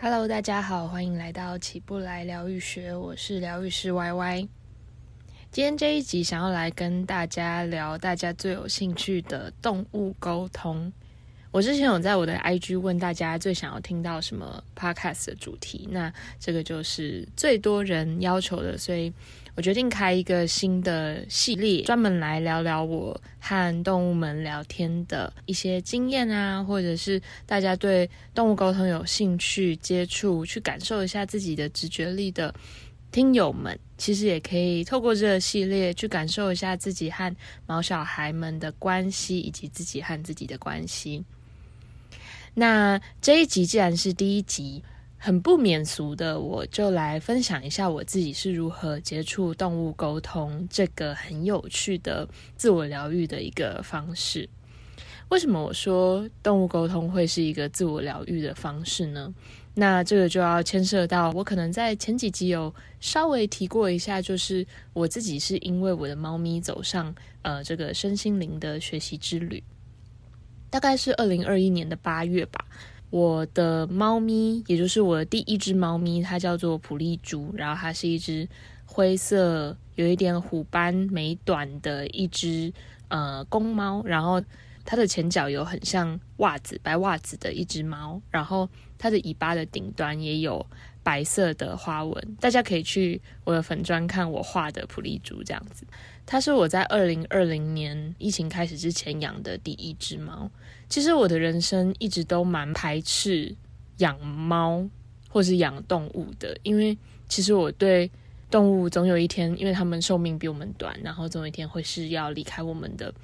Hello，大家好，欢迎来到起步来疗愈学，我是疗愈师 Y Y。今天这一集想要来跟大家聊大家最有兴趣的动物沟通。我之前有在我的 IG 问大家最想要听到什么 Podcast 的主题，那这个就是最多人要求的，所以我决定开一个新的系列，专门来聊聊我和动物们聊天的一些经验啊，或者是大家对动物沟通有兴趣、接触、去感受一下自己的直觉力的听友们，其实也可以透过这个系列去感受一下自己和毛小孩们的关系，以及自己和自己的关系。那这一集既然是第一集。很不免俗的，我就来分享一下我自己是如何接触动物沟通这个很有趣的自我疗愈的一个方式。为什么我说动物沟通会是一个自我疗愈的方式呢？那这个就要牵涉到我可能在前几集有稍微提过一下，就是我自己是因为我的猫咪走上呃这个身心灵的学习之旅，大概是二零二一年的八月吧。我的猫咪，也就是我的第一只猫咪，它叫做普利猪，然后它是一只灰色、有一点虎斑美短的一只呃公猫，然后它的前脚有很像袜子白袜子的一只猫，然后它的尾巴的顶端也有白色的花纹，大家可以去我的粉砖看我画的普利珠这样子。它是我在二零二零年疫情开始之前养的第一只猫。其实我的人生一直都蛮排斥养猫或是养动物的，因为其实我对动物总有一天，因为它们寿命比我们短，然后总有一天会是要离开我们的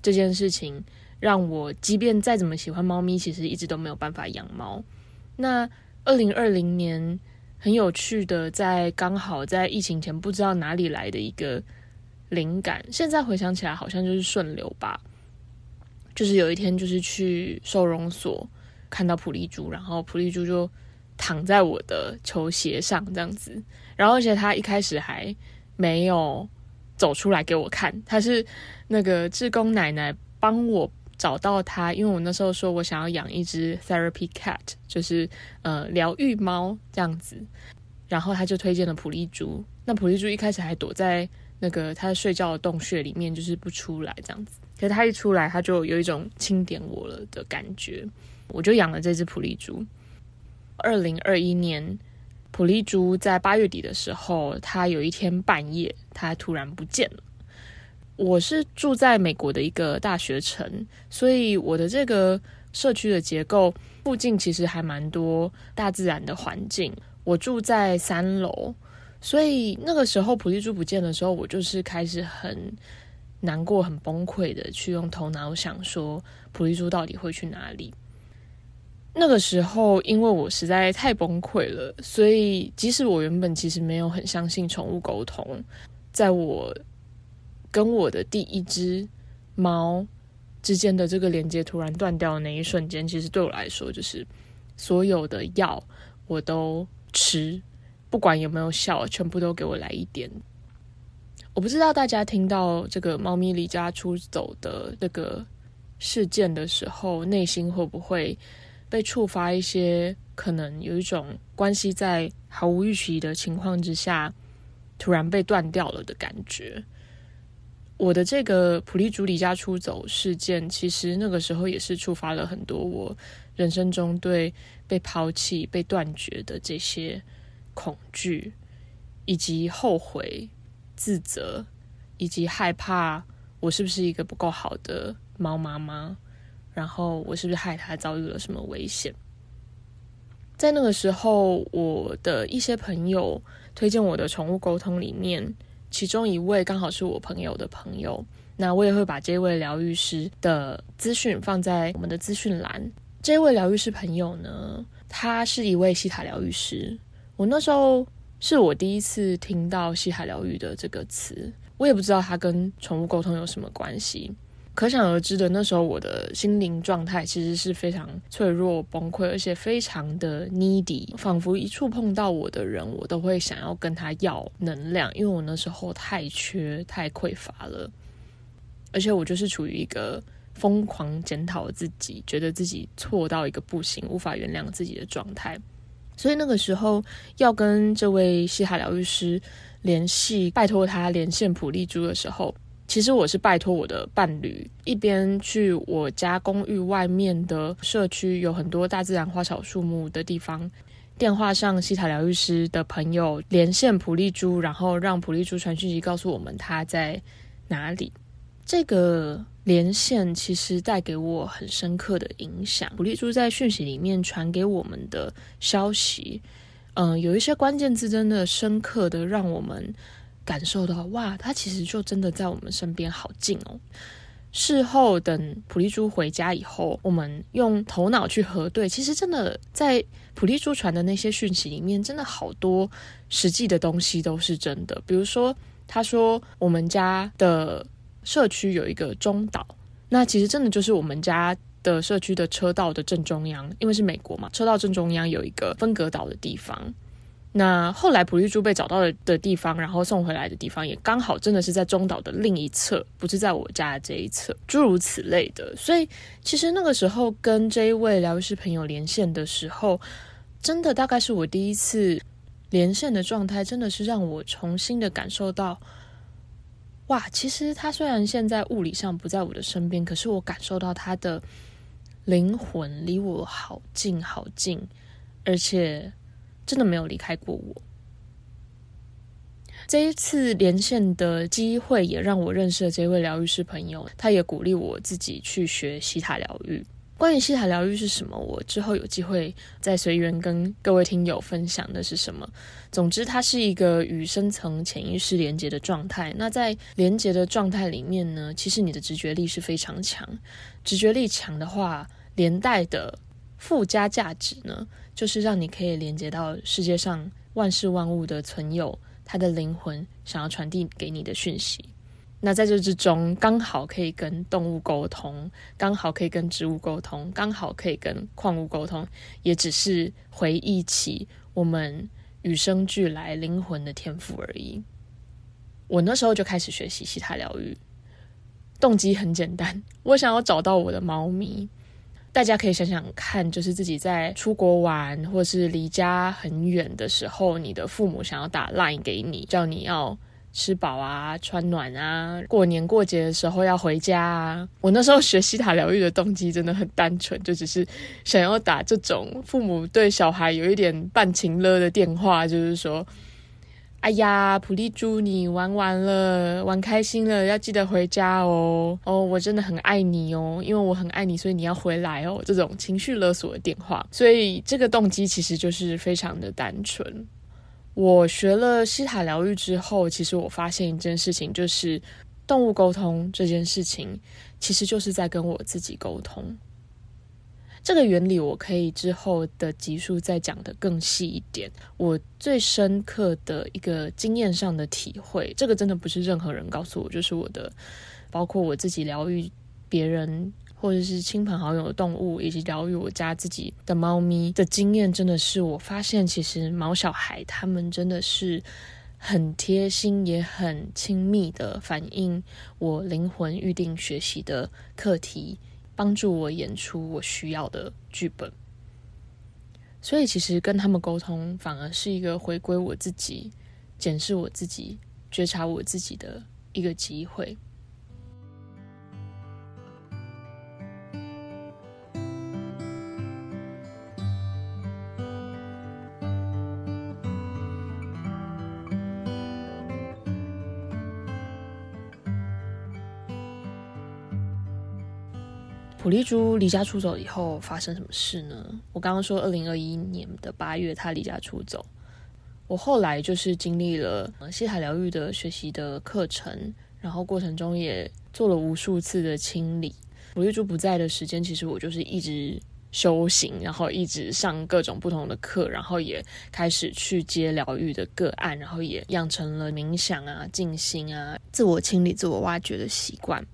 这件事情，让我即便再怎么喜欢猫咪，其实一直都没有办法养猫。那二零二零年很有趣的，在刚好在疫情前，不知道哪里来的一个。灵感，现在回想起来好像就是顺流吧。就是有一天，就是去收容所看到普利珠，然后普利珠就躺在我的球鞋上这样子，然后而且他一开始还没有走出来给我看，他是那个志工奶奶帮我找到他，因为我那时候说我想要养一只 therapy cat，就是呃疗愈猫这样子，然后他就推荐了普利珠。那普利珠一开始还躲在。那个他睡觉的洞穴里面就是不出来这样子，可是他一出来，他就有一种轻点我了的感觉，我就养了这只普利珠。二零二一年，普利珠在八月底的时候，它有一天半夜，它突然不见了。我是住在美国的一个大学城，所以我的这个社区的结构附近其实还蛮多大自然的环境。我住在三楼。所以那个时候普利珠不见的时候，我就是开始很难过、很崩溃的去用头脑想说普利珠到底会去哪里。那个时候，因为我实在太崩溃了，所以即使我原本其实没有很相信宠物沟通，在我跟我的第一只猫之间的这个连接突然断掉的那一瞬间，其实对我来说，就是所有的药我都吃。不管有没有效，全部都给我来一点。我不知道大家听到这个猫咪离家出走的这个事件的时候，内心会不会被触发一些可能有一种关系在毫无预期的情况之下突然被断掉了的感觉？我的这个普利猪离家出走事件，其实那个时候也是触发了很多我人生中对被抛弃、被断绝的这些。恐惧，以及后悔、自责，以及害怕，我是不是一个不够好的猫妈妈？然后我是不是害它遭遇了什么危险？在那个时候，我的一些朋友推荐我的宠物沟通里面，其中一位刚好是我朋友的朋友。那我也会把这位疗愈师的资讯放在我们的资讯栏。这位疗愈师朋友呢，他是一位西塔疗愈师。我那时候是我第一次听到西塔疗愈的这个词，我也不知道它跟宠物沟通有什么关系。可想而知的，那时候我的心灵状态其实是非常脆弱、崩溃，而且非常的 needy，仿佛一触碰到我的人，我都会想要跟他要能量，因为我那时候太缺、太匮乏了。而且我就是处于一个疯狂检讨自己，觉得自己错到一个不行，无法原谅自己的状态。所以那个时候要跟这位西海疗愈师联系，拜托他连线普利珠的时候，其实我是拜托我的伴侣，一边去我家公寓外面的社区，有很多大自然花草树木的地方，电话上西塔疗愈师的朋友连线普利珠，然后让普利珠传讯息告诉我们他在哪里。这个。连线其实带给我很深刻的影响。普利珠在讯息里面传给我们的消息，嗯，有一些关键字真的深刻的让我们感受到，哇，他其实就真的在我们身边好近哦。事后等普利珠回家以后，我们用头脑去核对，其实真的在普利珠传的那些讯息里面，真的好多实际的东西都是真的。比如说，他说我们家的。社区有一个中岛，那其实真的就是我们家的社区的车道的正中央，因为是美国嘛，车道正中央有一个分隔岛的地方。那后来普利珠被找到的的地方，然后送回来的地方，也刚好真的是在中岛的另一侧，不是在我家的这一侧，诸如此类的。所以其实那个时候跟这一位疗愈师朋友连线的时候，真的大概是我第一次连线的状态，真的是让我重新的感受到。哇，其实他虽然现在物理上不在我的身边，可是我感受到他的灵魂离我好近好近，而且真的没有离开过我。这一次连线的机会也让我认识了这位疗愈师朋友，他也鼓励我自己去学西塔疗愈。关于西塔疗愈是什么，我之后有机会再随缘跟各位听友分享的是什么。总之，它是一个与深层潜意识连接的状态。那在连接的状态里面呢，其实你的直觉力是非常强。直觉力强的话，连带的附加价值呢，就是让你可以连接到世界上万事万物的存有，它的灵魂想要传递给你的讯息。那在这之中，刚好可以跟动物沟通，刚好可以跟植物沟通，刚好可以跟矿物沟通，也只是回忆起我们与生俱来灵魂的天赋而已。我那时候就开始学习西塔疗愈，动机很简单，我想要找到我的猫咪。大家可以想想看，就是自己在出国玩或是离家很远的时候，你的父母想要打 line 给你，叫你要。吃饱啊，穿暖啊，过年过节的时候要回家啊。我那时候学西塔疗愈的动机真的很单纯，就只是想要打这种父母对小孩有一点半情勒的电话，就是说：“哎呀，普利猪，你玩完了，玩开心了，要记得回家哦。哦，我真的很爱你哦，因为我很爱你，所以你要回来哦。”这种情绪勒索的电话，所以这个动机其实就是非常的单纯。我学了西塔疗愈之后，其实我发现一件事情，就是动物沟通这件事情，其实就是在跟我自己沟通。这个原理我可以之后的集数再讲的更细一点。我最深刻的一个经验上的体会，这个真的不是任何人告诉我，就是我的，包括我自己疗愈别人。或者是亲朋好友的动物，以及疗愈我家自己的猫咪的经验，真的是我发现，其实毛小孩他们真的是很贴心，也很亲密的反映我灵魂预定学习的课题，帮助我演出我需要的剧本。所以，其实跟他们沟通，反而是一个回归我自己、检视我自己、觉察我自己的一个机会。普利珠离家出走以后发生什么事呢？我刚刚说二零二一年的八月他离家出走，我后来就是经历了西塔疗愈的学习的课程，然后过程中也做了无数次的清理。普利珠不在的时间，其实我就是一直修行，然后一直上各种不同的课，然后也开始去接疗愈的个案，然后也养成了冥想啊、静心啊、自我清理、自我挖掘的习惯。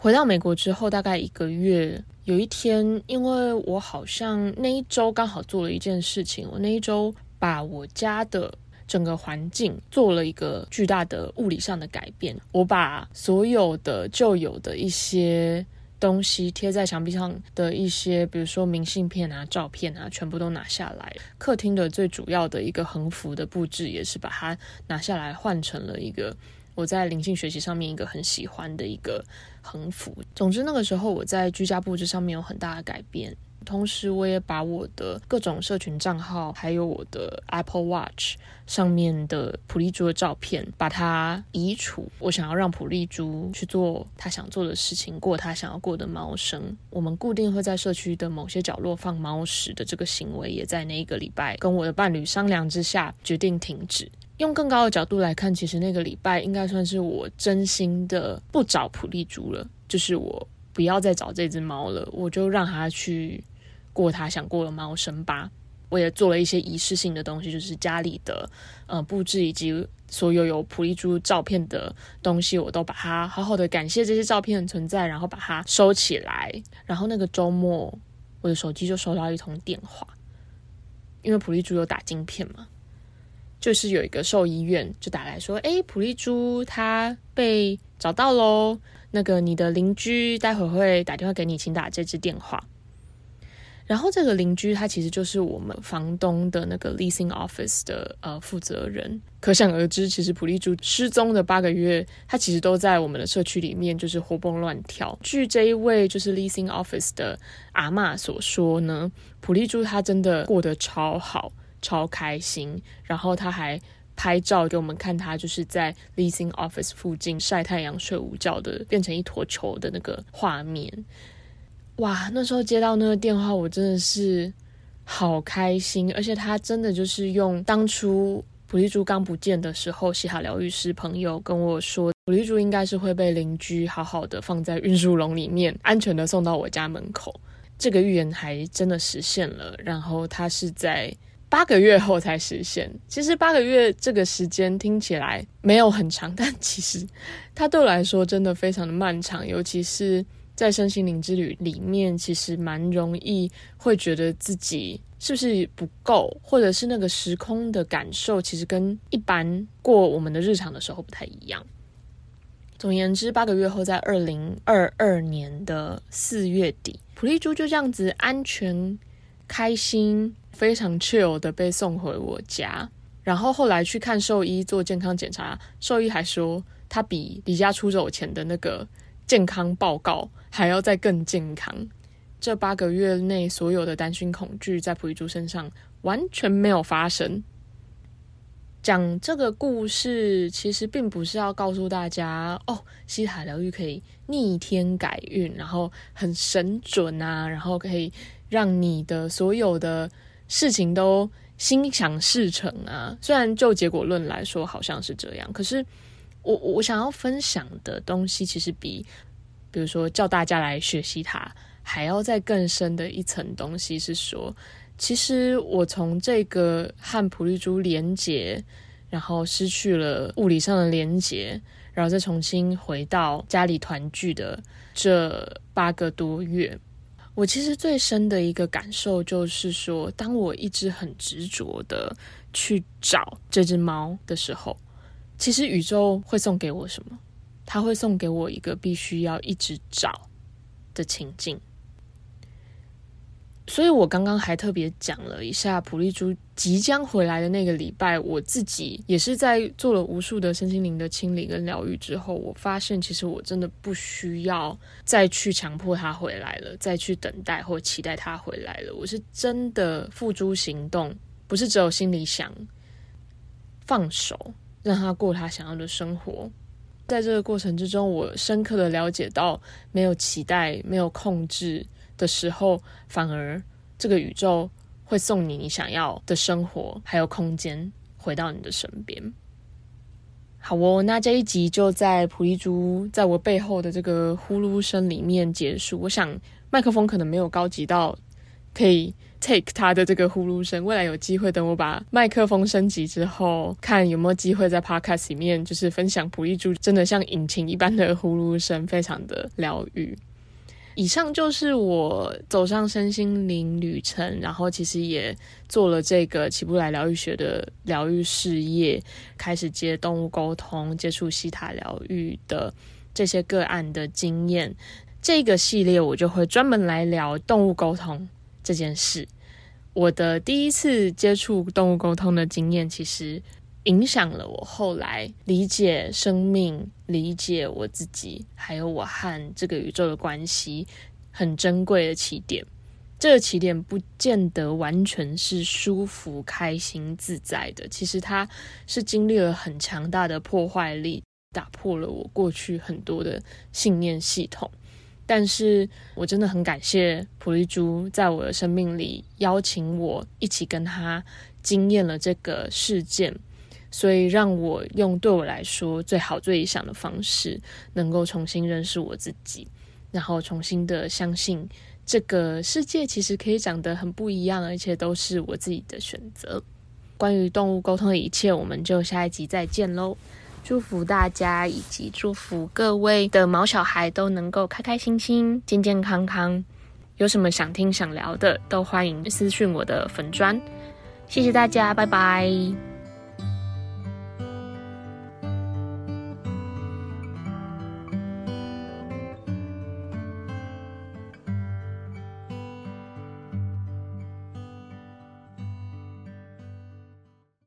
回到美国之后，大概一个月，有一天，因为我好像那一周刚好做了一件事情，我那一周把我家的整个环境做了一个巨大的物理上的改变。我把所有的旧有的一些东西贴在墙壁上的一些，比如说明信片啊、照片啊，全部都拿下来。客厅的最主要的一个横幅的布置，也是把它拿下来，换成了一个我在灵性学习上面一个很喜欢的一个横幅。总之，那个时候我在居家布置上面有很大的改变。同时，我也把我的各种社群账号，还有我的 Apple Watch 上面的普利珠的照片，把它移除。我想要让普利珠去做他想做的事情，过他想要过的猫生。我们固定会在社区的某些角落放猫食的这个行为，也在那一个礼拜跟我的伴侣商量之下决定停止。用更高的角度来看，其实那个礼拜应该算是我真心的不找普利珠了，就是我不要再找这只猫了，我就让它去。过他想过的猫生吧，我也做了一些仪式性的东西，就是家里的呃布置以及所有有普利珠照片的东西，我都把它好好的感谢这些照片的存在，然后把它收起来。然后那个周末，我的手机就收到一通电话，因为普利珠有打晶片嘛，就是有一个兽医院就打来说：“哎，普利珠它被找到喽，那个你的邻居待会会打电话给你，请打这支电话。”然后这个邻居他其实就是我们房东的那个 leasing office 的呃负责人，可想而知，其实普利珠失踪的八个月，他其实都在我们的社区里面就是活蹦乱跳。据这一位就是 leasing office 的阿妈所说呢，普利珠他真的过得超好、超开心，然后他还拍照给我们看，他就是在 leasing office 附近晒太阳、睡午觉的，变成一坨球的那个画面。哇，那时候接到那个电话，我真的是好开心，而且他真的就是用当初普利珠刚不见的时候，西塔疗愈师朋友跟我说，普利珠应该是会被邻居好好的放在运输笼里面，安全的送到我家门口。这个预言还真的实现了，然后他是在八个月后才实现。其实八个月这个时间听起来没有很长，但其实它对我来说真的非常的漫长，尤其是。在身心灵之旅里面，其实蛮容易会觉得自己是不是不够，或者是那个时空的感受，其实跟一般过我们的日常的时候不太一样。总而言之，八个月后，在二零二二年的四月底，普利珠就这样子安全、开心、非常 chill 的被送回我家。然后后来去看兽医做健康检查，兽医还说他比离家出走前的那个。健康报告还要再更健康。这八个月内，所有的担心、恐惧在普利珠身上完全没有发生。讲这个故事，其实并不是要告诉大家哦，西塔疗愈可以逆天改运，然后很神准啊，然后可以让你的所有的事情都心想事成啊。虽然就结果论来说，好像是这样，可是。我我想要分享的东西，其实比，比如说叫大家来学习它，还要再更深的一层东西是说，其实我从这个和普利珠连接，然后失去了物理上的连接，然后再重新回到家里团聚的这八个多月，我其实最深的一个感受就是说，当我一直很执着的去找这只猫的时候。其实宇宙会送给我什么？它会送给我一个必须要一直找的情境。所以我刚刚还特别讲了一下普利珠即将回来的那个礼拜，我自己也是在做了无数的身心灵的清理跟疗愈之后，我发现其实我真的不需要再去强迫他回来了，再去等待或期待他回来了。我是真的付诸行动，不是只有心里想放手。让他过他想要的生活，在这个过程之中，我深刻的了解到，没有期待、没有控制的时候，反而这个宇宙会送你你想要的生活，还有空间回到你的身边。好哦，那这一集就在普利珠在我背后的这个呼噜声里面结束。我想麦克风可能没有高级到可以。take 它的这个呼噜声，未来有机会等我把麦克风升级之后，看有没有机会在 podcast 里面就是分享普利珠真的像引擎一般的呼噜声，非常的疗愈。以上就是我走上身心灵旅程，然后其实也做了这个起步来疗愈学的疗愈事业，开始接动物沟通、接触西塔疗愈的这些个案的经验。这个系列我就会专门来聊动物沟通这件事。我的第一次接触动物沟通的经验，其实影响了我后来理解生命、理解我自己，还有我和这个宇宙的关系，很珍贵的起点。这个起点不见得完全是舒服、开心、自在的，其实它是经历了很强大的破坏力，打破了我过去很多的信念系统。但是我真的很感谢普利珠在我的生命里邀请我一起跟他经验了这个事件，所以让我用对我来说最好最理想的方式，能够重新认识我自己，然后重新的相信这个世界其实可以长得很不一样，而且都是我自己的选择。关于动物沟通的一切，我们就下一集再见喽。祝福大家，以及祝福各位的毛小孩都能够开开心心、健健康康。有什么想听、想聊的，都欢迎私讯我的粉砖。谢谢大家，拜拜。